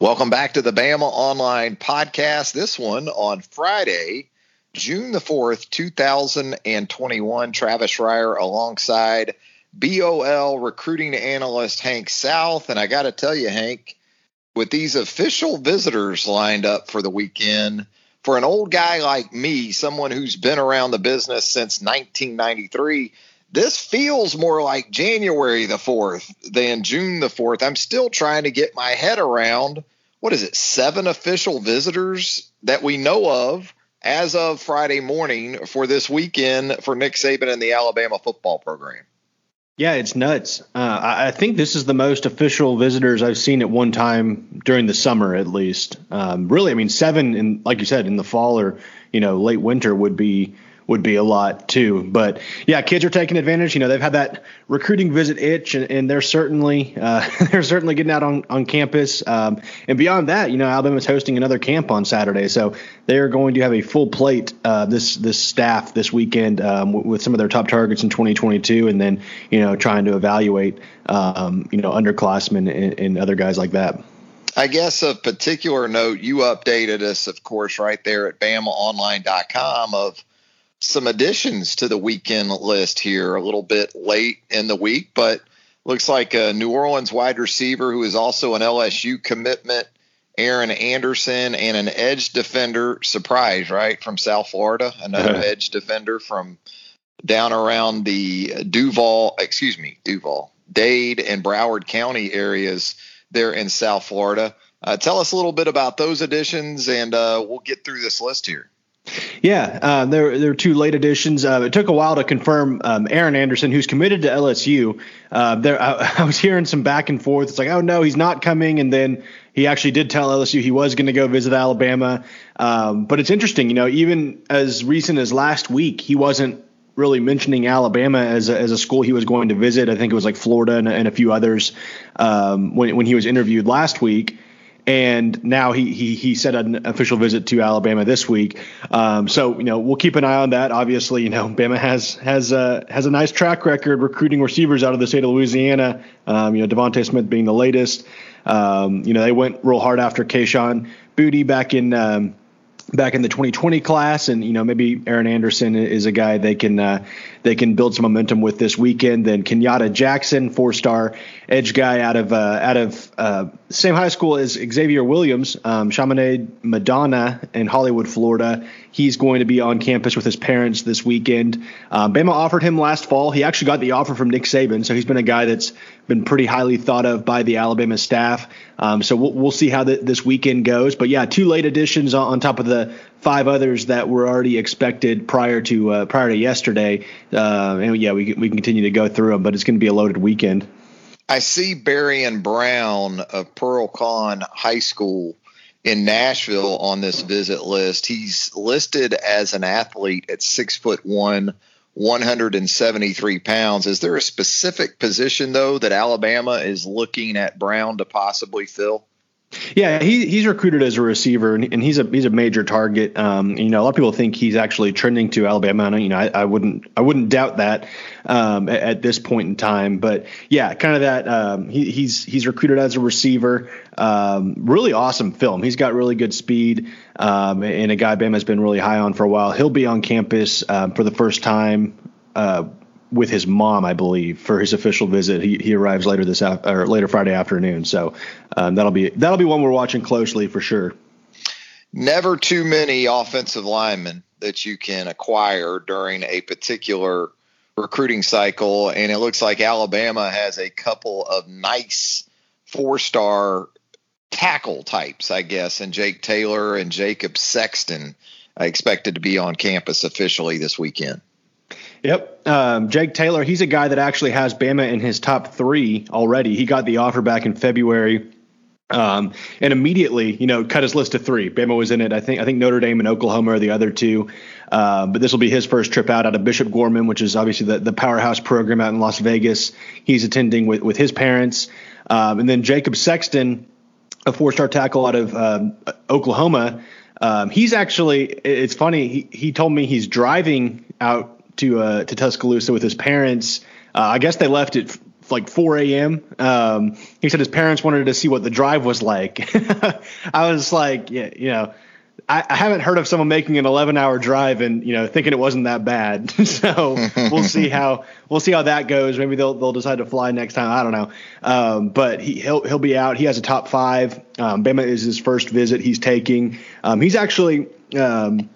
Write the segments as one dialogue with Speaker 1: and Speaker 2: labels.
Speaker 1: Welcome back to the Bama Online Podcast. This one on Friday, June the 4th, 2021. Travis Reier alongside BOL recruiting analyst Hank South. And I got to tell you, Hank, with these official visitors lined up for the weekend, for an old guy like me, someone who's been around the business since 1993, this feels more like January the 4th than June the 4th. I'm still trying to get my head around what is it, seven official visitors that we know of as of Friday morning for this weekend for Nick Saban and the Alabama football program.
Speaker 2: Yeah, it's nuts. Uh, I think this is the most official visitors I've seen at one time during the summer, at least. Um, really, I mean, seven in, like you said, in the fall or you know late winter would be would be a lot too. But yeah, kids are taking advantage. You know, they've had that recruiting visit itch, and, and they're certainly uh, they're certainly getting out on on campus. Um, and beyond that, you know, Alabama's hosting another camp on Saturday, so they are going to have a full plate uh, this this staff this weekend um, with some of their top targets in 2022, and then you know trying to evaluate um, you know underclassmen and, and other guys like that.
Speaker 1: I guess of particular note, you updated us, of course, right there at BamaOnline.com of some additions to the weekend list here a little bit late in the week, but looks like a New Orleans wide receiver who is also an LSU commitment, Aaron Anderson, and an edge defender. Surprise, right? From South Florida, another edge defender from down around the Duval, excuse me, Duval, Dade, and Broward County areas there in South Florida. Uh, tell us a little bit about those additions, and uh, we'll get through this list here.
Speaker 2: Yeah, uh, there there are two late additions. Uh, it took a while to confirm um, Aaron Anderson, who's committed to LSU. Uh, there, I, I, was hearing some back and forth. It's like, oh no, he's not coming, and then he actually did tell LSU he was going to go visit Alabama. Um, but it's interesting, you know, even as recent as last week, he wasn't really mentioning Alabama as a, as a school he was going to visit. I think it was like Florida and, and a few others um, when when he was interviewed last week and now he he he set an official visit to Alabama this week. Um, so you know we'll keep an eye on that. Obviously, you know Bama has has a has a nice track record recruiting receivers out of the state of Louisiana. Um, you know DeVonta Smith being the latest. Um, you know they went real hard after Kayshon Boutte back in um, back in the 2020 class, and you know maybe Aaron Anderson is a guy they can uh, they can build some momentum with this weekend. Then Kenyatta Jackson, four-star edge guy out of uh, out of uh, same high school as Xavier Williams, um, Chaminade Madonna in Hollywood, Florida. He's going to be on campus with his parents this weekend. Um, Bama offered him last fall. He actually got the offer from Nick Saban, so he's been a guy that's been pretty highly thought of by the Alabama staff. Um, so we'll, we'll, see how the, this weekend goes. But yeah, two late additions on, on, top of the five others that were already expected prior to uh, prior to yesterday. Uh, and yeah, we we can continue to go through them, but it's going to be a loaded weekend.
Speaker 1: I see Barion Brown of Pearl Cohn High School in Nashville on this visit list. He's listed as an athlete at six foot one, 173 pounds. Is there a specific position though that Alabama is looking at Brown to possibly fill?
Speaker 2: Yeah, he, he's recruited as a receiver, and, and he's a he's a major target. Um, you know, a lot of people think he's actually trending to Alabama. And, you know, I, I wouldn't I wouldn't doubt that um, at, at, this point in time. But yeah, kind of that. Um, he, he's he's recruited as a receiver. Um, really awesome film. He's got really good speed, um, and a guy Bama has been really high on for a while. He'll be on campus uh, for the first time. Uh, with his mom, I believe, for his official visit. He, he arrives later this af- or later Friday afternoon. So um, that'll be that'll be one we're watching closely for sure.
Speaker 1: never too many offensive linemen that you can acquire during a particular recruiting cycle. And it looks like Alabama has a couple of nice four star tackle types, I guess, and Jake Taylor and Jacob Sexton expected to be on campus officially this weekend.
Speaker 2: Yep. Um, Jake Taylor, he's a guy that actually has Bama in his top three already. He got the offer back in February. Um, and immediately, you know, cut his list to three. Bama was in it. I think I think Notre Dame and Oklahoma are the other two. Uh, but this will be his first trip out out of Bishop Gorman, which is obviously the, the powerhouse program out in Las Vegas. He's attending with, with his parents. Um, and then Jacob Sexton, a four star tackle out of um, Oklahoma. Um, he's actually, it's funny, he, he told me he's driving out to uh, to Tuscaloosa with his parents. Uh, I guess they left at like 4 a.m. Um, he said his parents wanted to see what the drive was like. I was like, yeah, you know, I, I, haven't heard of someone making an 11 hour drive and you know thinking it wasn't that bad. so we'll see how we'll see how that goes. Maybe they'll they'll decide to fly next time. I don't know. Um, but he he'll he'll be out. He has a top five. Um, Bama is his first visit he's taking. Um, he's actually um,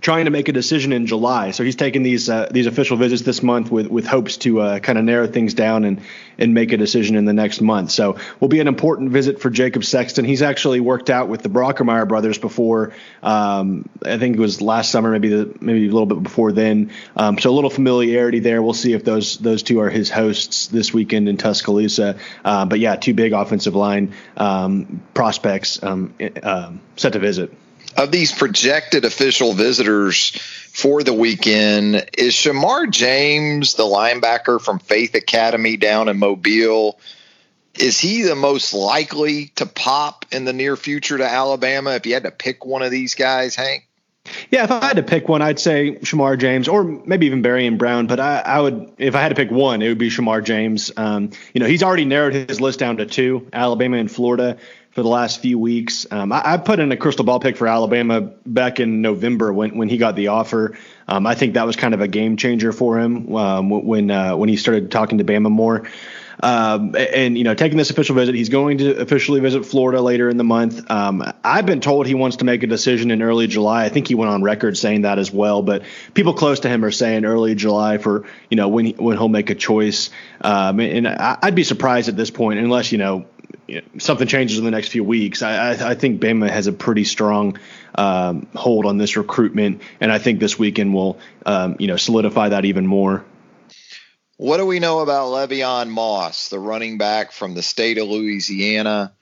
Speaker 2: trying to make a decision in July. So he's taking these uh, these official visits this month with with hopes to uh, kind of narrow things down and and make a decision in the next month. So will be an important visit for Jacob Sexton. He's actually worked out with the Brockermeyer brothers before. Um, I think it was last summer, maybe the, maybe a little bit before then. Um, so a little familiarity there. We'll see if those those two are his hosts this weekend in Tuscaloosa. Uh, but yeah, two big offensive line um, prospects um, uh, set to visit
Speaker 1: of these projected official visitors for the weekend, is Shamar James, the linebacker from Faith Academy down in Mobile, is he the most likely to pop in the near future to Alabama if you had to pick one of these guys, Hank?
Speaker 2: Yeah, if I had to pick one, I'd say Shamar James or maybe even Barion Brown. But I, I, would, if I had to pick one, it would be Shamar James. Um, you know, he's already narrowed his list down to two: Alabama and Florida for the last few weeks. Um, I, I, put in a crystal ball pick for Alabama back in November when, when he got the offer. Um, I think that was kind of a game changer for him um, when uh, when he started talking to Bama more. Um, and you know, taking this official visit, he's going to officially visit Florida later in the month. Um, I've been told he wants to make a decision in early July. I think he went on record saying that as well. But people close to him are saying early July for you know when he, when he'll make a choice. Um, and I'd be surprised at this point unless you know something changes in the next few weeks. I, I, I think Bama has a pretty strong um, hold on this recruitment, and I think this weekend will, um, you know, solidify that even more.
Speaker 1: What do we know about Le'Veon Moss, the running back from the state of Louisiana?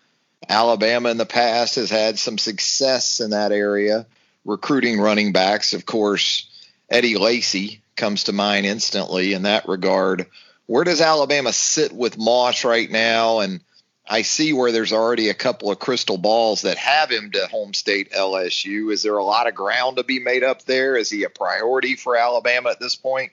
Speaker 1: Alabama in the past has had some success in that area, recruiting running backs. Of course, Eddie Lacy comes to mind instantly in that regard. Where does Alabama sit with Moss right now? And I see where there's already a couple of crystal balls that have him to home state LSU. Is there a lot of ground to be made up there? Is he a priority for Alabama at this point?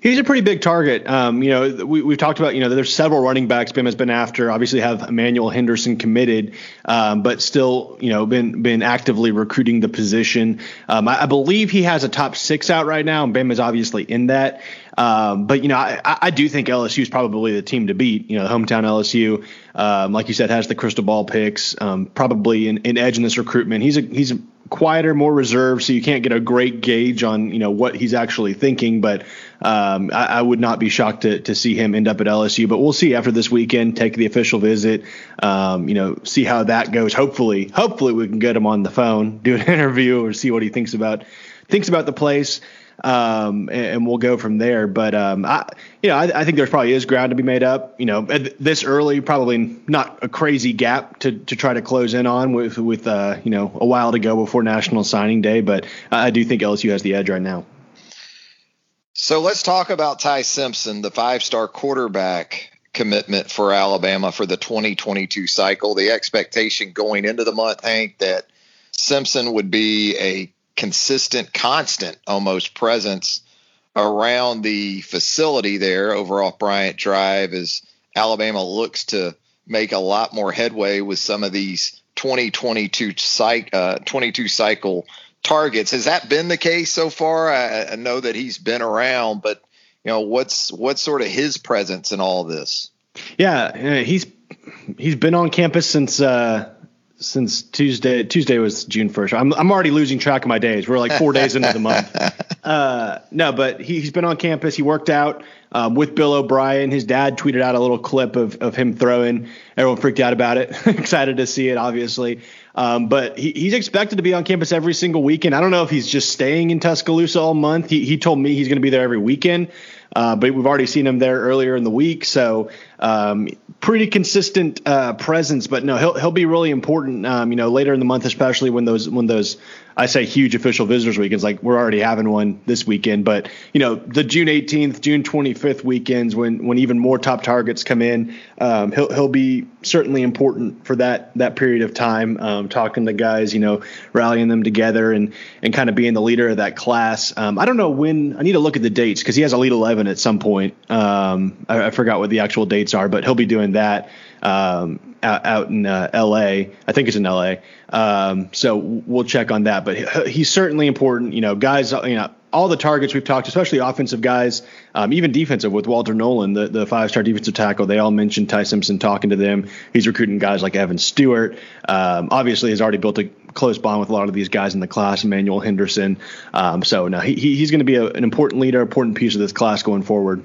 Speaker 2: He's a pretty big target. Um, you know, we, we've talked about, you know, there's several running backs Bama's been after. Obviously, have Emmanuel Henderson committed, um, but still, you know, been been actively recruiting the position. Um, I, I, believe he has a top six out right now, and Bim is obviously in that. Um, but you know, I, I, do think LSU is probably the team to beat. You know, hometown LSU, um, like you said, has the crystal ball picks. Um, probably an, an, edge in this recruitment. He's a he's a quieter, more reserved, so you can't get a great gauge on you know what he's actually thinking. But um, I, I, would not be shocked to to see him end up at LSU. But we'll see after this weekend. Take the official visit. Um, you know, see how that goes. Hopefully, hopefully we can get him on the phone, do an interview, or see what he thinks about thinks about the place um, and, and, we'll go from there. But um, I, you know, I, I, think there probably is ground to be made up. You know, this early, probably not a crazy gap to, to try to close in on with with uh, you know a while to go before National Signing Day. But I do think LSU has the edge right now.
Speaker 1: So let's talk about Ty Simpson, the five-star quarterback commitment for Alabama for the 2022 cycle. The expectation going into the month, Hank, that Simpson would be a consistent, constant almost presence around the facility there over off Bryant Drive as Alabama looks to make a lot more headway with some of these 2022 cycle, uh, 22 cycle targets. Has that been the case so far? I, I, know that he's been around, but you know what's what's sort of his presence in all this?
Speaker 2: Yeah, he's he's been on campus since uh, since Tuesday. Tuesday was June first. I'm I'm already losing track of my days. We're like four days into the month. Uh, no, but he, has been on campus. He worked out um, with Bill O'Brien. His dad tweeted out a little clip of of him throwing. Everyone freaked out about it. Excited to see it, obviously. Um, but he, he's expected to be on campus every single weekend. I don't know if he's just staying in Tuscaloosa all month. He, he told me he's going to be there every weekend. Uh, but we've already seen him there earlier in the week, so um, pretty consistent uh, presence. But no, he'll he'll be really important. Um, you know, later in the month, especially when those when those I say huge official visitors weekends. Like we're already having one this weekend, but you know the June 18th, June 25th weekends when when even more top targets come in, um, he'll he'll be certainly important for that that period of time. Um, talking to guys, you know, rallying them together and and kind of being the leader of that class. Um, I don't know when. I need to look at the dates because he has Elite 11 at some point. Um, I, I forgot what the actual dates are, but he'll be doing that um, out, out, in uh, L.A. I think it's in L.A. Um, so we'll check on that. But he's certainly important. You know, guys. You know, all the targets we've talked, especially offensive guys, um, even defensive with Walter Nolan, the, the five star defensive tackle. They all mentioned Ty Simpson talking to them. He's recruiting guys like Evan Stewart. Um, obviously, has already built a close bond with a lot of these guys in the class, Emmanuel Henderson. Um, so now he, he's going to be a, an important leader, important piece of this class going forward.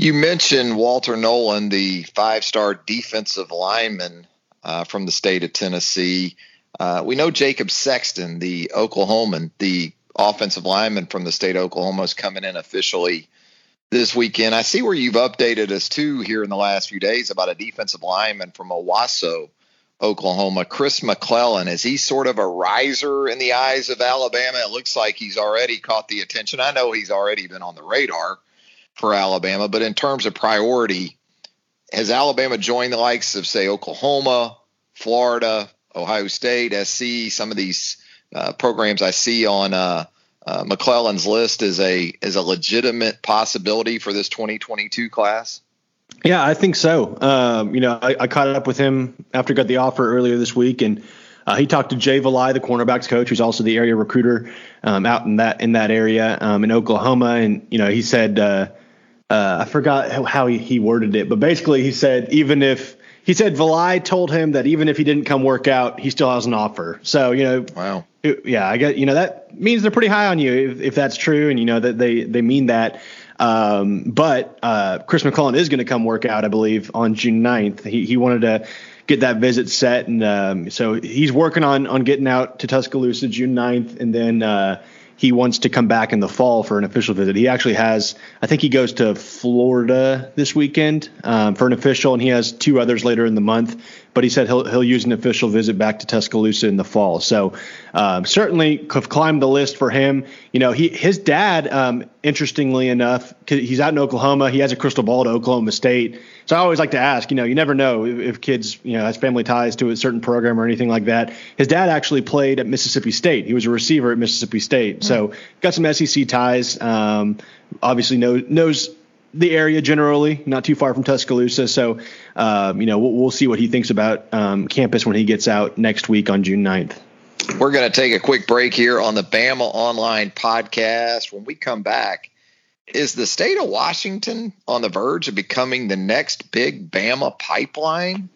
Speaker 1: You mentioned Walter Nolan, the five star defensive lineman uh, from the state of Tennessee. Uh, we know Jacob Sexton, the Oklahoman, the offensive lineman from the state of Oklahoma, is coming in officially this weekend. I see where you've updated us too here in the last few days about a defensive lineman from Owasso, Oklahoma, Chris McClellan. Is he sort of a riser in the eyes of Alabama? It looks like he's already caught the attention. I know he's already been on the radar for Alabama. But in terms of priority, has Alabama joined the likes of, say, Oklahoma, Florida, Ohio State, SC, some of these uh, programs I see on uh, uh, McClellan's list is a is a legitimate possibility for this 2022 class?
Speaker 2: Yeah, I think so. Um, you know, I, I, caught up with him after he got the offer earlier this week, and uh, he talked to Jay Valai, the cornerbacks coach, who's also the area recruiter um, out in that in that area um, in Oklahoma, and you know, he said uh, uh, I forgot how he, he worded it, but basically he said even if he said Valai told him that even if he didn't come work out, he still has an offer. So you know,
Speaker 1: wow,
Speaker 2: it, yeah, I get you know that means they're pretty high on you if, if that's true, and you know that they they mean that. Um, but uh, Chris McClellan is going to come work out, I believe, on June 9th. He he wanted to get that visit set, and um, so he's working on on getting out to Tuscaloosa June 9th, and then. Uh, he wants to come back in the fall for an official visit. He actually has, I think he goes to Florida this weekend um, for an official, and he has two others later in the month. But he said he'll he'll use an official visit back to Tuscaloosa in the fall. So um, certainly have climbed the list for him. You know, he his dad, um, interestingly enough, he's out in Oklahoma. He has a crystal ball to Oklahoma State. So I always like to ask, you know, you never know if, if, kids, you know, has family ties to a certain program or anything like that. His dad actually played at Mississippi State. He was a receiver at Mississippi State. Mm-hmm. So got some SEC ties. Um, obviously knows knows the area generally, not too far from Tuscaloosa. So, um, you know, we'll, we'll, see what he thinks about um, campus when he gets out next week on June 9th.
Speaker 1: We're going to take a quick break here on the Bama Online podcast. When we come back, is the state of Washington on the verge of becoming the next big Bama pipeline?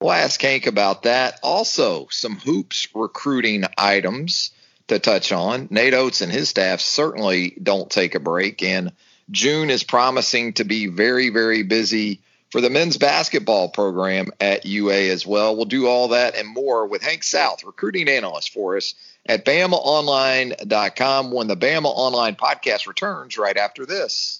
Speaker 1: We'll ask Hank about that. Also, some hoops recruiting items to touch on. Nate Oats and his staff certainly don't take a break, and June is promising to be very, very busy for the men's basketball program at UA as well. We'll do all that and more with Hank South, recruiting analyst for us at BamaOnline.com when the Bama Online podcast returns right after this.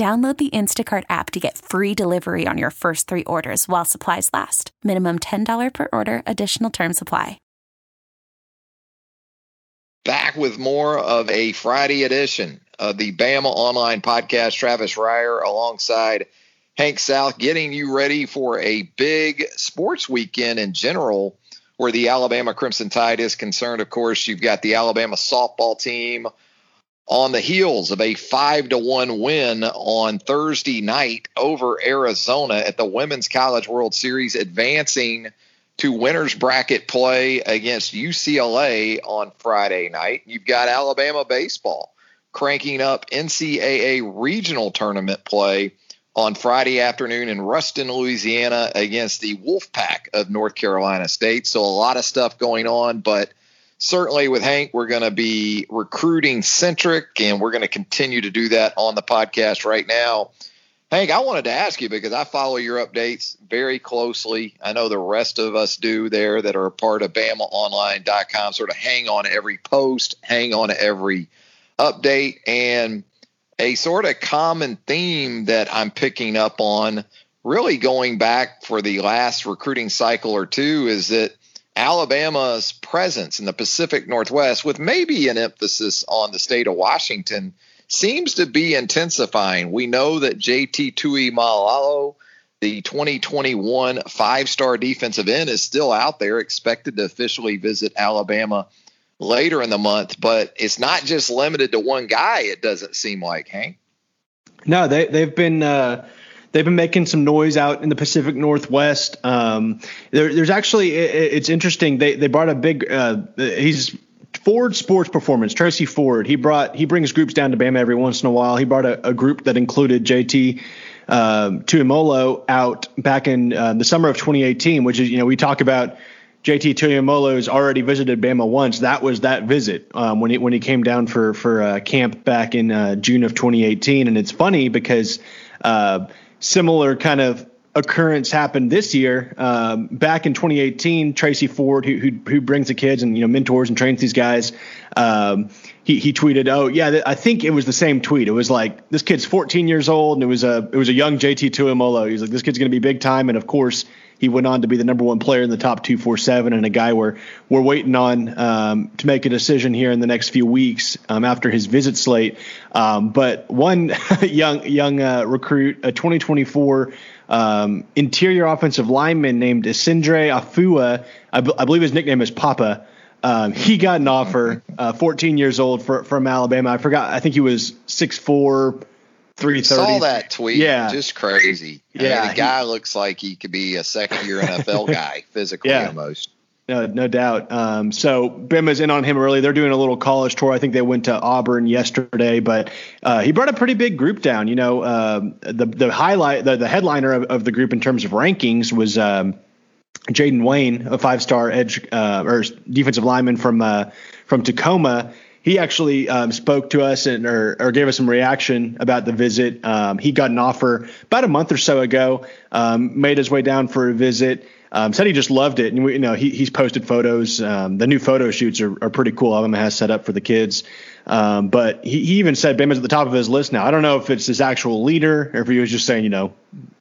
Speaker 3: Download the Instacart app to get free delivery on your first three orders while supplies last. Minimum $10 per order, additional term supply.
Speaker 1: Back with more of a Friday edition of the Bama Online Podcast. Travis Reier alongside Hank South, getting you ready for a big sports weekend in general where the Alabama Crimson Tide is concerned, of course, you've got the Alabama softball team on the heels of a five to one win on Thursday night over Arizona at the Women's College World Series, advancing to winners bracket play against UCLA on Friday night. You've got Alabama baseball cranking up NCAA regional tournament play on Friday afternoon in Ruston, Louisiana against the Wolfpack of North Carolina State. So a lot of stuff going on, but certainly with Hank, we're going to be recruiting centric and we're going to continue to do that on the podcast right now. Hank, I wanted to ask you because I follow your updates very closely. I know the rest of us do there that are part of BamaOnline.com, sort of hang on every post, hang on every update. And a sort of common theme that I'm picking up on, really going back for the last recruiting cycle or two, is that Alabama's presence in the Pacific Northwest, with maybe an emphasis on the state of Washington, seems to be intensifying. We know that JT Tuimoloau, the 2021 five star defensive end, is still out there, expected to officially visit Alabama later in the month, but it's not just limited to one guy. It doesn't seem like Hank.
Speaker 2: No, they they've been uh, they've been making some noise out in the Pacific Northwest. Um, there, there's actually it, it's interesting. They they brought a big uh, he's Ford Sports Performance, Tracy Ford. He brought he brings groups down to Bama every once in a while. He brought a, a group that included JT um, Tuimoloau out back in uh, the summer of 2018, which is you know we talk about JT Tuimoloau has already visited Bama once. That was that visit um, when he when he came down for for uh, camp back in uh, June of 2018. And it's funny because uh, similar kind of occurrence happened this year. Um, back in 2018, Tracy Ford, who, who, who brings the kids and you know mentors and trains these guys, um, he he tweeted, "Oh yeah, I think it was the same tweet. It was like this kid's 14 years old, and it was a it was a young JT Tuimoloau. He's like this kid's going to be big time, and of course." He went on to be the number one player in the top 247 and a guy we're, we're waiting on um, to make a decision here in the next few weeks um, after his visit slate. Um, but one young young uh, recruit, a 2024 um, interior offensive lineman named Isindre Afua, I, b- I believe his nickname is Papa. Um, he got an offer, uh, 14 years old for, from Alabama. I forgot. I think he was 6'4", three thirty.
Speaker 1: Saw that tweet. Yeah, just crazy. Yeah, mean, the guy looks like he could be a second year NFL guy physically yeah. almost.
Speaker 2: No, no doubt. Um, so Bama's in on him early. They're doing a little college tour. I think they went to Auburn yesterday, but uh, he brought a pretty big group down. You know, uh, the the highlight, the, the headliner of, of, the group in terms of rankings was um, Jayden Wayne, a five star edge uh, or defensive lineman from uh, from Tacoma he actually um, spoke to us and or, or, gave us some reaction about the visit. Um, he got an offer about a month or so ago, um, made his way down for a visit. Um, said he just loved it, and we, you know he, he's posted photos. Um, the new photo shoots are, are pretty cool. Alabama has set up for the kids, um, but he, he, even said Bama's at the top of his list now. I don't know if it's his actual leader or if he was just saying you know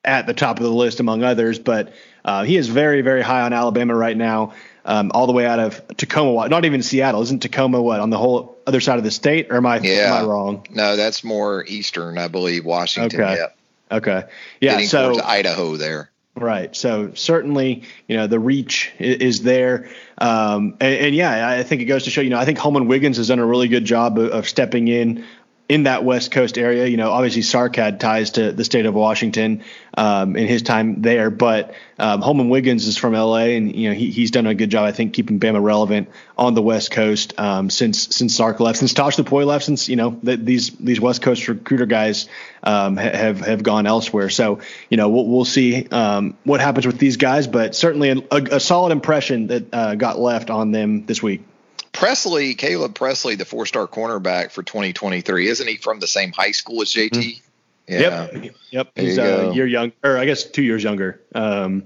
Speaker 2: at the top of the list among others, but uh, he is very very high on Alabama right now um, all the way out of Tacoma, not even Seattle. Isn't Tacoma what on the whole other side of the state? Or am I
Speaker 1: yeah.
Speaker 2: am I wrong?
Speaker 1: No, that's more eastern, I believe, Washington.
Speaker 2: Okay.
Speaker 1: Yep.
Speaker 2: Okay. Yeah.
Speaker 1: Getting
Speaker 2: so
Speaker 1: Idaho there.
Speaker 2: Right. So certainly, you know, the reach is, is there. Um, and, and, yeah, I think it goes to show, you know, I think Holman Wiggins has done a really good job of, of stepping in in that West Coast area. You know, obviously Sark had ties to the state of Washington um, in his time there, but um, Holman Wiggins is from LA, and you know he, he's done a good job, I think, keeping Bama relevant on the West Coast um, since since Sark left, since Tosh Lupoi left, since you know the, these these West Coast recruiter guys um, have have gone elsewhere. So you know we'll, we'll see um, what happens with these guys, but certainly a, a solid impression that uh, got left on them this week.
Speaker 1: Presley, Caleb Presley, the four star cornerback for 2023, isn't he from the same high school as JT? Mm-hmm.
Speaker 2: Yeah. Yep. Yep. There he's a year young, or I guess two years younger. Um,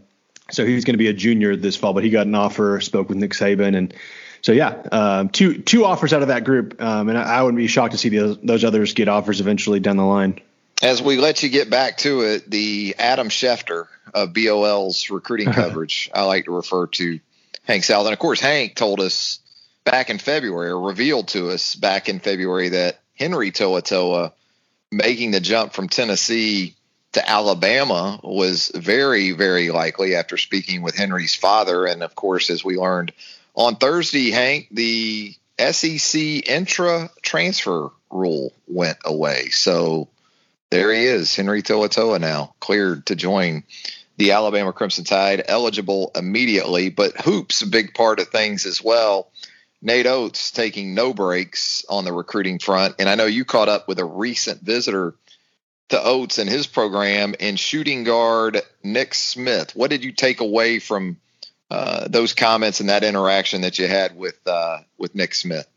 Speaker 2: so he's going to be a junior this fall, but he got an offer, spoke with Nick Saban, and so yeah, um, two two offers out of that group, um, and I, I, wouldn't be shocked to see those, those others get offers eventually down the line.
Speaker 1: As we let you get back to it, the Adam Schefter of BOL's recruiting coverage, I like to refer to Hank South, and of course Hank told us back in February, or revealed to us back in February, that Henry To'oTo'o making the jump from Tennessee to Alabama was very, very likely after speaking with Henry's father. And of course, as we learned on Thursday, Hank, the SEC intra transfer rule went away. So there he is, Henry To'oTo'o now cleared to join the Alabama Crimson Tide, eligible immediately. But hoops, a big part of things as well. Nate Oats taking no breaks on the recruiting front. And I know you caught up with a recent visitor to Oats and his program and shooting guard Nick Smith. What did you take away from uh, those comments and that interaction that you had with uh, with Nick Smith?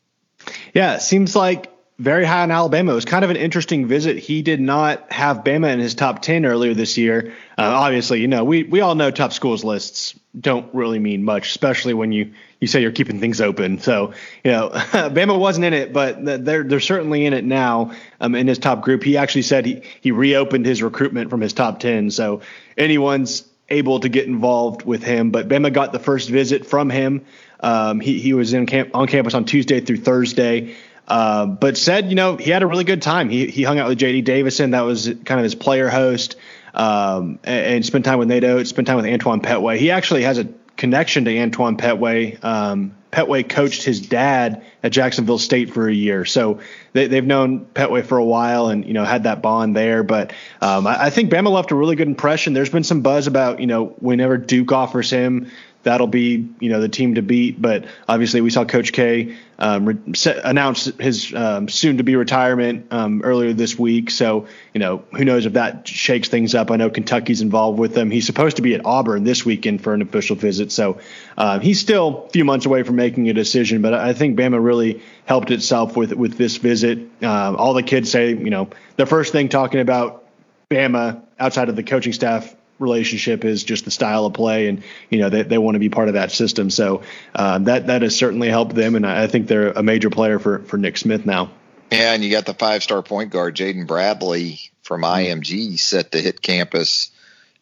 Speaker 2: Yeah, it seems like very high on Alabama. It was kind of an interesting visit. He did not have Bama in his top 10 earlier this year. Uh, obviously, you know, we, we all know top schools lists don't really mean much, especially when you, you say you're keeping things open. So, you know, Bama wasn't in it, but they're, they're certainly in it now um, in his top group. He actually said he, he reopened his recruitment from his top 10. So anyone's able to get involved with him, but Bama got the first visit from him. Um, he, he was in camp on campus on Tuesday through Thursday. Uh, but said, you know, he had a really good time. He he hung out with J.D. Davison. That was kind of his player host, um, and, and, spent time with Nate Oats, spent time with Antoine Petway. He actually has a connection to Antoine Petway. Um, Petway coached his dad at Jacksonville State for a year, so they, have known Petway for a while, and you know had that bond there. But um, I, I, think Bama left a really good impression. There's been some buzz about you know whenever Duke offers him that'll be you know the team to beat. But obviously, we saw Coach K um, re- announce his um, soon-to-be retirement um, earlier this week. So you know who knows if that shakes things up. I know Kentucky's involved with them. He's supposed to be at Auburn this weekend for an official visit. So uh, he's still a few months away from making a decision. But I think Bama really helped itself with with this visit. Uh, all the kids say you know the first thing talking about Bama outside of the coaching staff relationship is just the style of play, and you know they, they want to be part of that system. So uh, that that has certainly helped them, and I think they're a major player for for Nick Smith now.
Speaker 1: Yeah, and you got the five star point guard Jaden Bradley from IMG set to hit campus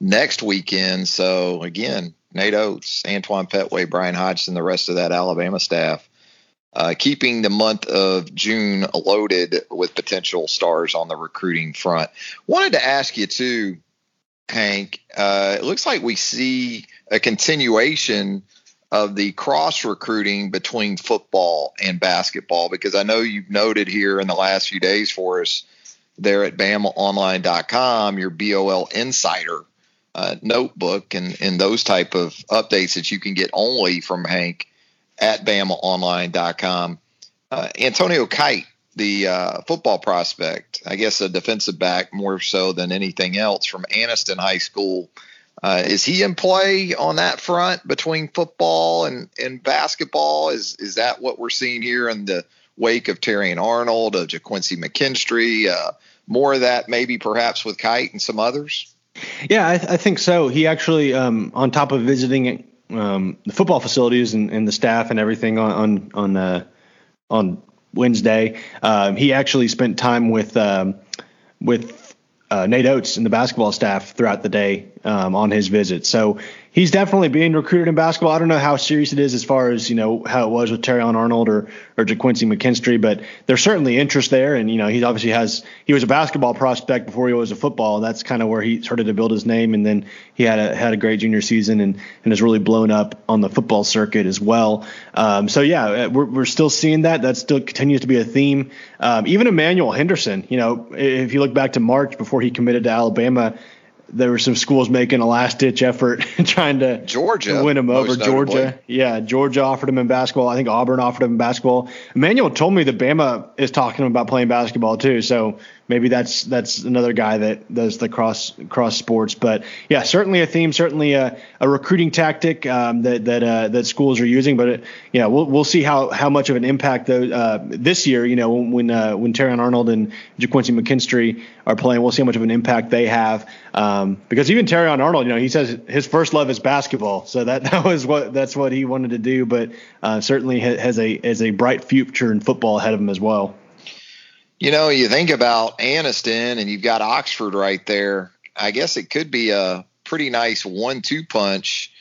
Speaker 1: next weekend. So again, Nate Oats Antoine Petway, Bryan Hodgson, the rest of that Alabama staff. Uh, keeping the month of June loaded with potential stars on the recruiting front. Wanted to ask you too, Hank, uh, it looks like we see a continuation of the cross recruiting between football and basketball because I know you've noted here in the last few days for us there at BamaOnline.com your BOL Insider uh, notebook and, and those type of updates that you can get only from Hank at BamaOnline.com. Uh, Antonio Kite the uh, football prospect, I guess a defensive back more so than anything else from Anniston High School. Uh, is he in play on that front between football and, and basketball? Is is that what we're seeing here in the wake of Terrion Arnold, of Ga'Quincy McKinstry? Uh, more of that maybe perhaps with Kite and some others?
Speaker 2: Yeah, I, I think so. He actually, um, on top of visiting um, the football facilities and, and, the staff and everything on on on, uh, on Wednesday. Um, he actually spent time with um, with uh, Nate Oats and the basketball staff throughout the day um, on his visit. So he's definitely being recruited in basketball. I don't know how serious it is as far as you know how it was with Terrion Arnold or or Ga'Quincy McKinstry, but there's certainly interest there. And you know he obviously has he was a basketball prospect before he was a football. That's kind of where he started to build his name. And then he had a had a great junior season and and has really blown up on the football circuit as well. Um, so yeah, uh, we're we're still seeing that. That still continues to be a theme. Um, even Emmanuel Henderson, you know, if you look back to March before he committed to Alabama there were some schools making a last ditch effort trying to
Speaker 1: Georgia
Speaker 2: win him over. Georgia, yeah, Georgia offered him in basketball. I think Auburn offered him in basketball. Emmanuel told me that Bama is talking about playing basketball too. So maybe that's that's another guy that does the cross cross sports. But yeah, certainly a theme, certainly a, a recruiting tactic um, that that uh, that schools are using. But it, yeah, we'll we'll see how how much of an impact though uh, this year. You know, when uh, when Arnold and Ga'Quincy McKinstry are playing, we'll see how much of an impact they have. Um, because even Terrion Arnold, you know, he says his first love is basketball, so that that was what that's what he wanted to do. But uh, certainly has a has a bright future in football ahead of him as well.
Speaker 1: You know, you think about Anniston and you've got Oxford right there. I guess it could be a pretty nice one-two punch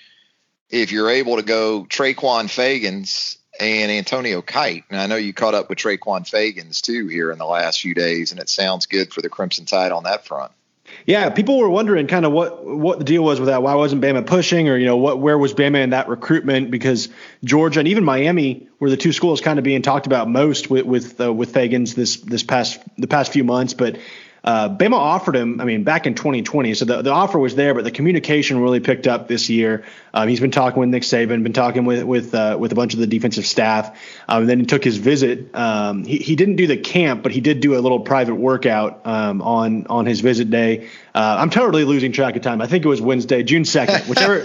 Speaker 1: if you're able to go Tre'Quon Fegans and Antonio Kite. And I know you caught up with Tre'Quon Fegans too here in the last few days, and it sounds good for the Crimson Tide on that front.
Speaker 2: Yeah, people were wondering kind of what what the deal was with that. Why wasn't Bama pushing, or you know, what where was Bama in that recruitment? Because Georgia and even Miami were the two schools kind of being talked about most with with uh, with Fegans this this past the past few months. But uh, Bama offered him, I mean, back in 2020. So the, the offer was there, but the communication really picked up this year. Um, he's been talking with Nick Saban, been talking with with uh, with a bunch of the defensive staff. Um, and then he took his visit. Um, he, he didn't do the camp, but he did do a little private workout um, on on his visit day. Uh, I'm totally losing track of time. I think it was Wednesday, June 2nd, whichever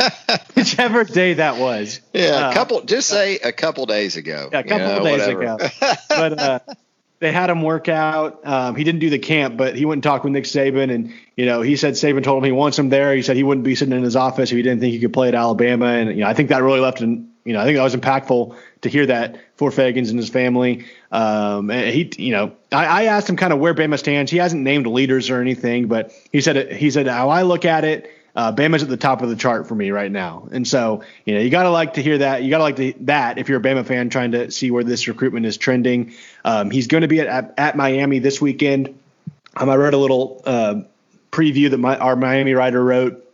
Speaker 2: whichever day that was.
Speaker 1: Yeah, a uh, couple. Just say a couple days ago.
Speaker 2: Yeah, a couple you know, of days whatever. ago. But uh, they had him work out. Um, he didn't do the camp, but he went and talked with Nick Saban, and you know he said Saban told him he wants him there. He said he wouldn't be sitting in his office if he didn't think he could play at Alabama, and you know I think that really left him. You know I think that was impactful to hear that for Fegans and his family. Um, and he, you know, I, I asked him kind of where Bama stands. He hasn't named leaders or anything, but he said he said how I look at it uh, Bama's at the top of the chart for me right now. And so, you know, you got to like to hear that. You got to like that if you're a Bama fan trying to see where this recruitment is trending. Um, he's going to be at, at, at, Miami this weekend. Um, I read a little uh, preview that my, our Miami writer wrote.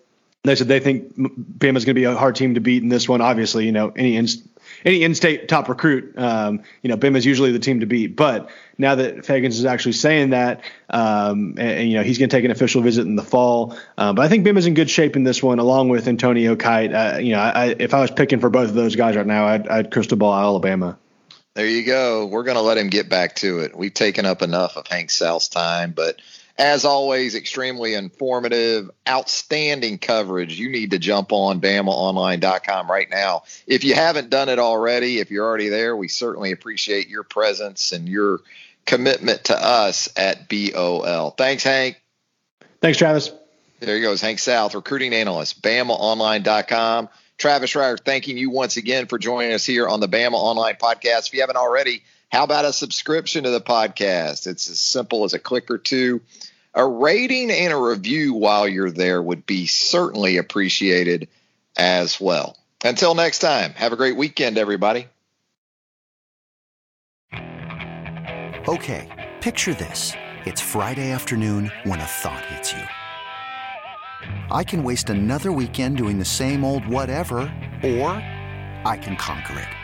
Speaker 2: They said they think Bama's going to be a hard team to beat in this one. Obviously, you know, any inst- any in-state top recruit, um, you know, Bama is usually the team to beat. But now that Fegans is actually saying that, um, and, and, you know, he's going to take an official visit in the fall. Uh, but I think Bama's in good shape in this one, along with Antonio Kite. Uh, you know, I, if I was picking for both of those guys right now, I'd, I'd crystal ball Alabama.
Speaker 1: There you go. We're going to let him get back to it. We've taken up enough of Hank South's time, but – as always, extremely informative, outstanding coverage. You need to jump on BamaOnline.com right now. If you haven't done it already, if you're already there, we certainly appreciate your presence and your commitment to us at BOL. Thanks, Hank.
Speaker 2: Thanks, Travis.
Speaker 1: There he goes, Hank South, recruiting analyst, BamaOnline.com. Travis Reier, thanking you once again for joining us here on the Bama Online Podcast. If you haven't already, how about a subscription to the podcast? It's as simple as a click or two a rating and a review while you're there would be certainly appreciated as well. Until next time, have a great weekend, everybody.
Speaker 4: Okay, picture this. It's Friday afternoon when a thought hits you. I can waste another weekend doing the same old whatever, or I can conquer it.